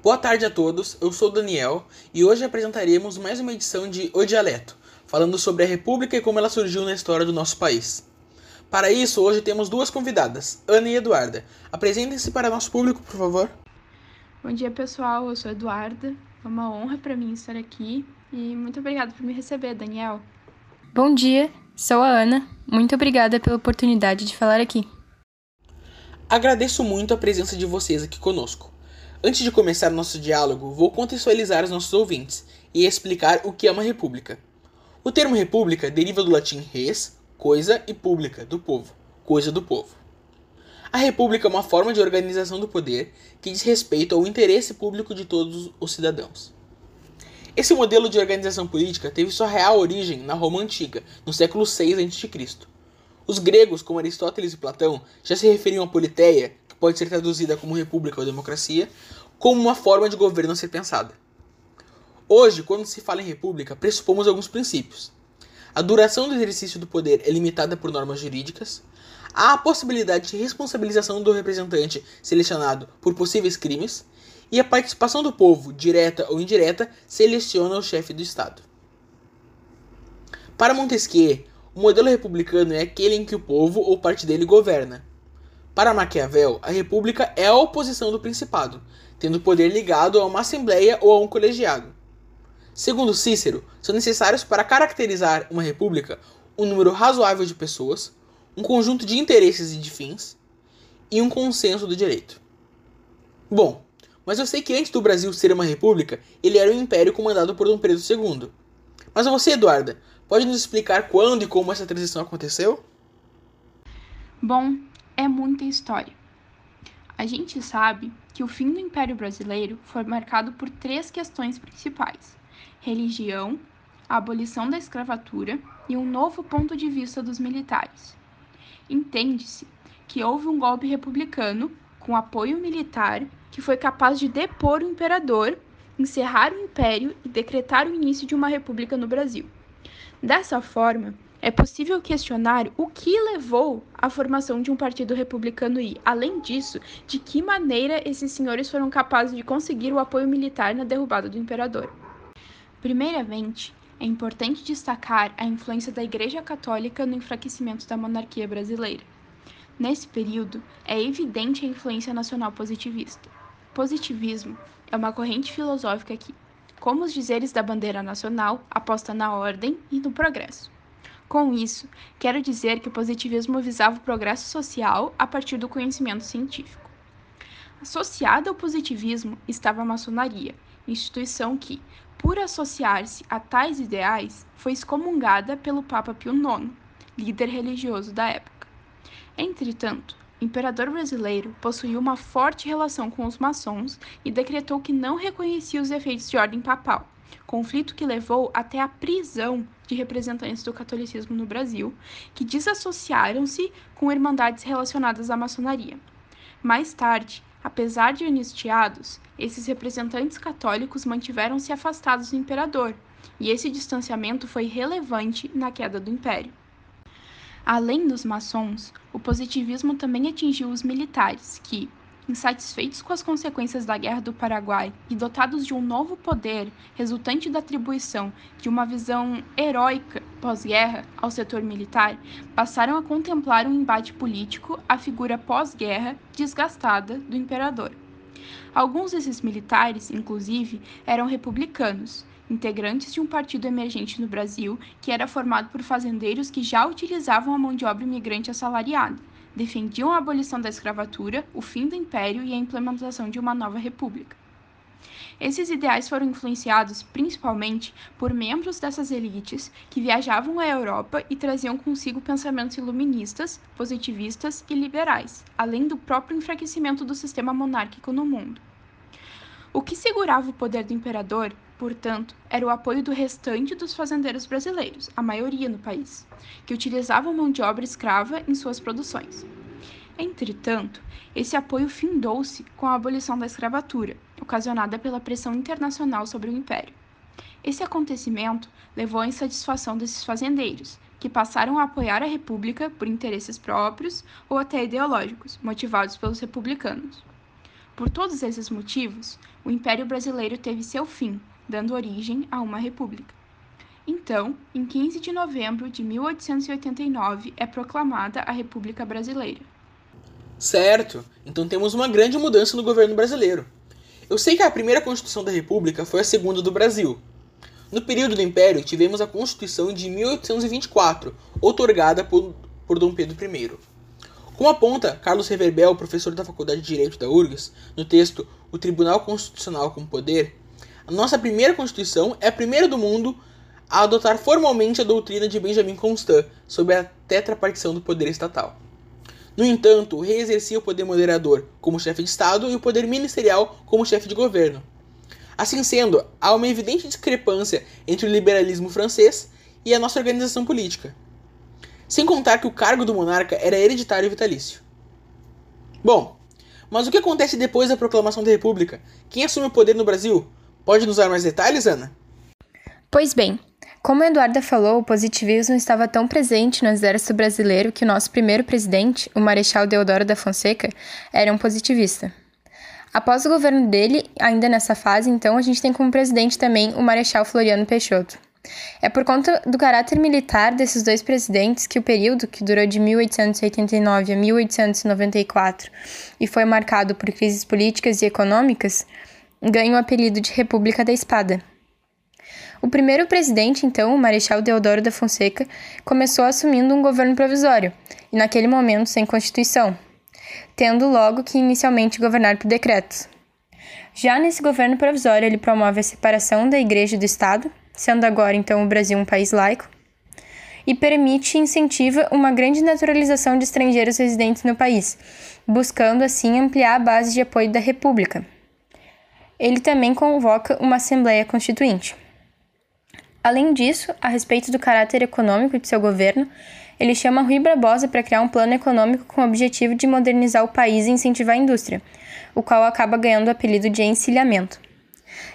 Boa tarde a todos, eu sou o Daniel e hoje apresentaremos mais uma edição de O Dialeto, falando sobre a República e como ela surgiu na história do nosso país. Para isso, hoje temos duas convidadas, Ana e Eduarda. Apresentem-se para nosso público, por favor. Bom dia, pessoal. Eu sou Eduarda. É uma honra para mim estar aqui e muito obrigada por me receber, Daniel. Bom dia, sou a Ana. Muito obrigada pela oportunidade de falar aqui. Agradeço muito a presença de vocês aqui conosco. Antes de começar nosso diálogo, vou contextualizar os nossos ouvintes e explicar o que é uma república. O termo república deriva do latim res, coisa, e pública, do povo, coisa do povo. A república é uma forma de organização do poder que diz respeito ao interesse público de todos os cidadãos. Esse modelo de organização política teve sua real origem na Roma Antiga, no século 6 a.C. Os gregos, como Aristóteles e Platão, já se referiam à politeia, que pode ser traduzida como república ou democracia, como uma forma de governo a ser pensada. Hoje, quando se fala em república, pressupomos alguns princípios. A duração do exercício do poder é limitada por normas jurídicas. Há a possibilidade de responsabilização do representante selecionado por possíveis crimes e a participação do povo, direta ou indireta, seleciona o chefe do Estado. Para Montesquieu, o modelo republicano é aquele em que o povo ou parte dele governa. Para Maquiavel, a república é a oposição do principado, tendo poder ligado a uma assembleia ou a um colegiado. Segundo Cícero, são necessários para caracterizar uma república um número razoável de pessoas, um conjunto de interesses e de fins, e um consenso do direito. Bom, mas eu sei que antes do Brasil ser uma república, ele era um império comandado por Dom Pedro II. Mas você, Eduarda, pode nos explicar quando e como essa transição aconteceu? Bom, é muita história. A gente sabe que o fim do Império Brasileiro foi marcado por três questões principais: religião, a abolição da escravatura e um novo ponto de vista dos militares. Entende-se que houve um golpe republicano com apoio militar que foi capaz de depor o imperador, encerrar o império e decretar o início de uma república no Brasil. Dessa forma, é possível questionar o que levou à formação de um partido republicano e, além disso, de que maneira esses senhores foram capazes de conseguir o apoio militar na derrubada do imperador. Primeiramente, é importante destacar a influência da Igreja Católica no enfraquecimento da monarquia brasileira. Nesse período, é evidente a influência nacional positivista. Positivismo é uma corrente filosófica que, como os dizeres da bandeira nacional, aposta na ordem e no progresso. Com isso, quero dizer que o positivismo visava o progresso social a partir do conhecimento científico. Associada ao positivismo estava a maçonaria, instituição que, por associar-se a tais ideais, foi excomungada pelo Papa Pio IX, líder religioso da época. Entretanto, o imperador brasileiro possuía uma forte relação com os maçons e decretou que não reconhecia os efeitos de ordem papal, conflito que levou até a prisão de representantes do catolicismo no Brasil, que desassociaram-se com irmandades relacionadas à maçonaria. Mais tarde, apesar de anistiados, esses representantes católicos mantiveram-se afastados do imperador, e esse distanciamento foi relevante na queda do império. Além dos maçons, o positivismo também atingiu os militares, que, insatisfeitos com as consequências da Guerra do Paraguai e dotados de um novo poder resultante da atribuição de uma visão heróica pós-guerra ao setor militar, passaram a contemplar um embate político à figura pós-guerra desgastada do imperador. Alguns desses militares, inclusive, eram republicanos, integrantes de um partido emergente no Brasil que era formado por fazendeiros que já utilizavam a mão de obra imigrante assalariada, defendiam a abolição da escravatura, o fim do império e a implementação de uma nova república. Esses ideais foram influenciados principalmente por membros dessas elites que viajavam à Europa e traziam consigo pensamentos iluministas, positivistas e liberais, além do próprio enfraquecimento do sistema monárquico no mundo. O que segurava o poder do imperador portanto, era o apoio do restante dos fazendeiros brasileiros, a maioria no país, que utilizavam mão de obra escrava em suas produções. Entretanto, esse apoio findou-se com a abolição da escravatura, ocasionada pela pressão internacional sobre o império. Esse acontecimento levou à insatisfação desses fazendeiros, que passaram a apoiar a República por interesses próprios ou até ideológicos, motivados pelos republicanos. Por todos esses motivos, o Império Brasileiro teve seu fim, dando origem a uma república. Então, em 15 de novembro de 1889 é proclamada a República Brasileira. Certo, então temos uma grande mudança no governo brasileiro. Eu sei que a primeira Constituição da República foi a segunda do Brasil. No período do Império, tivemos a Constituição de 1824, outorgada por, por Dom Pedro I. Como aponta Carlos Reverbel, professor da Faculdade de Direito da URGS, no texto O Tribunal Constitucional com Poder, a nossa primeira Constituição é a primeira do mundo a adotar formalmente a doutrina de Benjamin Constant sobre a tetrapartição do poder estatal. No entanto, o rei exercia o poder moderador como chefe de Estado e o poder ministerial como chefe de governo. Assim sendo, há uma evidente discrepância entre o liberalismo francês e a nossa organização política. Sem contar que o cargo do monarca era hereditário e vitalício. Bom, mas o que acontece depois da proclamação da República? Quem assume o poder no Brasil? Pode nos dar mais detalhes, Ana? Pois bem, como a Eduarda falou, o positivismo estava tão presente no exército brasileiro que o nosso primeiro presidente, o Marechal Deodoro da Fonseca, era um positivista. Após o governo dele, ainda nessa fase, então, a gente tem como presidente também o Marechal Floriano Peixoto. É por conta do caráter militar desses dois presidentes que o período, que durou de 1889 a 1894 e foi marcado por crises políticas e econômicas, ganha o apelido de República da Espada. O primeiro presidente, então, o Marechal Deodoro da Fonseca, começou assumindo um governo provisório, e naquele momento sem constituição, tendo logo que inicialmente governar por decretos. Já nesse governo provisório, ele promove a separação da Igreja do Estado, sendo agora então o Brasil um país laico, e permite e incentiva uma grande naturalização de estrangeiros residentes no país, buscando assim ampliar a base de apoio da República. Ele também convoca uma Assembleia Constituinte. Além disso, a respeito do caráter econômico de seu governo, ele chama Rui Barbosa para criar um plano econômico com o objetivo de modernizar o país e incentivar a indústria, o qual acaba ganhando o apelido de encilhamento.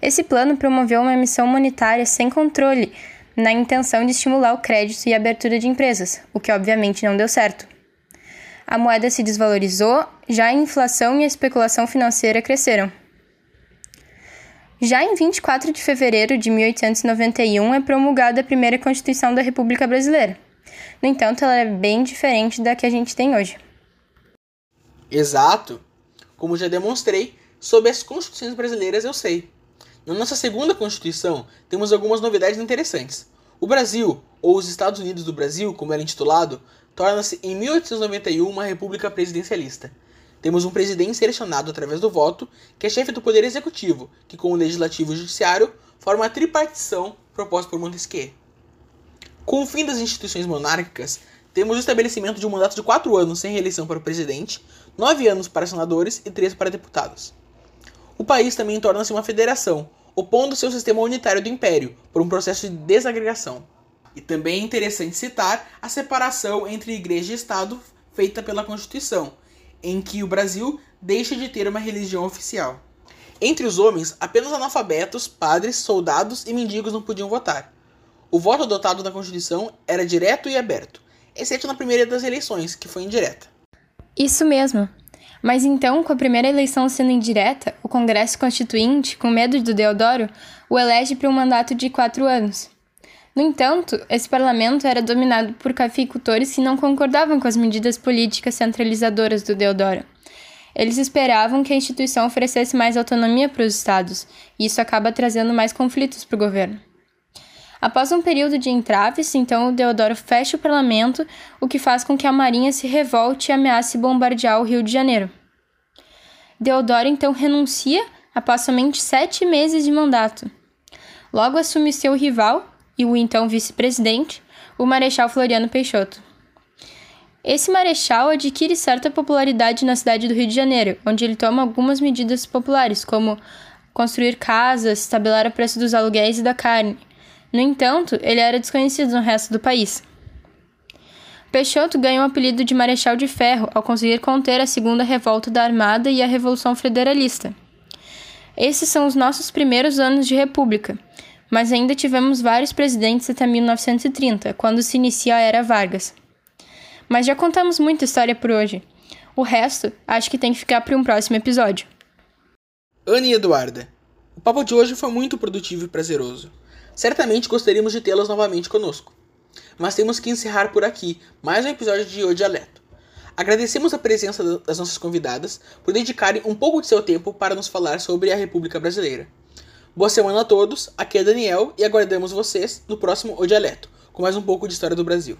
Esse plano promoveu uma emissão monetária sem controle, na intenção de estimular o crédito e a abertura de empresas, o que obviamente não deu certo. A moeda se desvalorizou, já a inflação e a especulação financeira cresceram. Já em 24 de fevereiro de 1891 é promulgada a primeira Constituição da República Brasileira. No entanto, ela é bem diferente da que a gente tem hoje. Exato. Como já demonstrei, sobre as constituições brasileiras eu sei. Na nossa segunda Constituição, temos algumas novidades interessantes. O Brasil, ou os Estados Unidos do Brasil, como era intitulado, torna-se em 1891 uma república presidencialista. Temos um presidente selecionado através do voto, que é chefe do poder executivo, que com o legislativo e o judiciário forma a tripartição proposta por Montesquieu. Com o fim das instituições monárquicas, temos o estabelecimento de um mandato de quatro anos sem reeleição para o presidente, nove anos para senadores e três para deputados. O país também torna-se uma federação, opondo-se ao sistema unitário do império, por um processo de desagregação. E também é interessante citar a separação entre igreja e Estado feita pela Constituição, em que o Brasil deixa de ter uma religião oficial. Entre os homens, apenas analfabetos, padres, soldados e mendigos não podiam votar. O voto adotado na Constituição era direto e aberto, exceto na primeira das eleições, que foi indireta. Isso mesmo. Mas então, com a primeira eleição sendo indireta, o Congresso Constituinte, com medo do Deodoro, o elege para um mandato de quatro anos. No entanto, esse parlamento era dominado por cafeicultores que não concordavam com as medidas políticas centralizadoras do Deodoro. Eles esperavam que a instituição oferecesse mais autonomia para os estados, e isso acaba trazendo mais conflitos para o governo. Após um período de entraves, então Deodoro fecha o parlamento, o que faz com que a marinha se revolte e ameace bombardear o Rio de Janeiro. Deodoro então renuncia após somente sete meses de mandato. Logo assume seu rival e o então vice-presidente, o Marechal Floriano Peixoto. Esse marechal adquire certa popularidade na cidade do Rio de Janeiro, onde ele toma algumas medidas populares, como construir casas, tabelar o preço dos aluguéis e da carne, no entanto, ele era desconhecido no resto do país. Peixoto ganhou o apelido de Marechal de Ferro ao conseguir conter a segunda revolta da Armada e a Revolução Federalista. Esses são os nossos primeiros anos de república, mas ainda tivemos vários presidentes até 1930, quando se inicia a Era Vargas. Mas já contamos muita história por hoje. O resto, acho que tem que ficar para um próximo episódio. Ana e Eduarda, o papo de hoje foi muito produtivo e prazeroso. Certamente gostaríamos de tê-las novamente conosco. Mas temos que encerrar por aqui mais um episódio de O Dialeto. Agradecemos a presença das nossas convidadas por dedicarem um pouco de seu tempo para nos falar sobre a República Brasileira. Boa semana a todos, aqui é Daniel e aguardamos vocês no próximo O Dialeto, com mais um pouco de história do Brasil.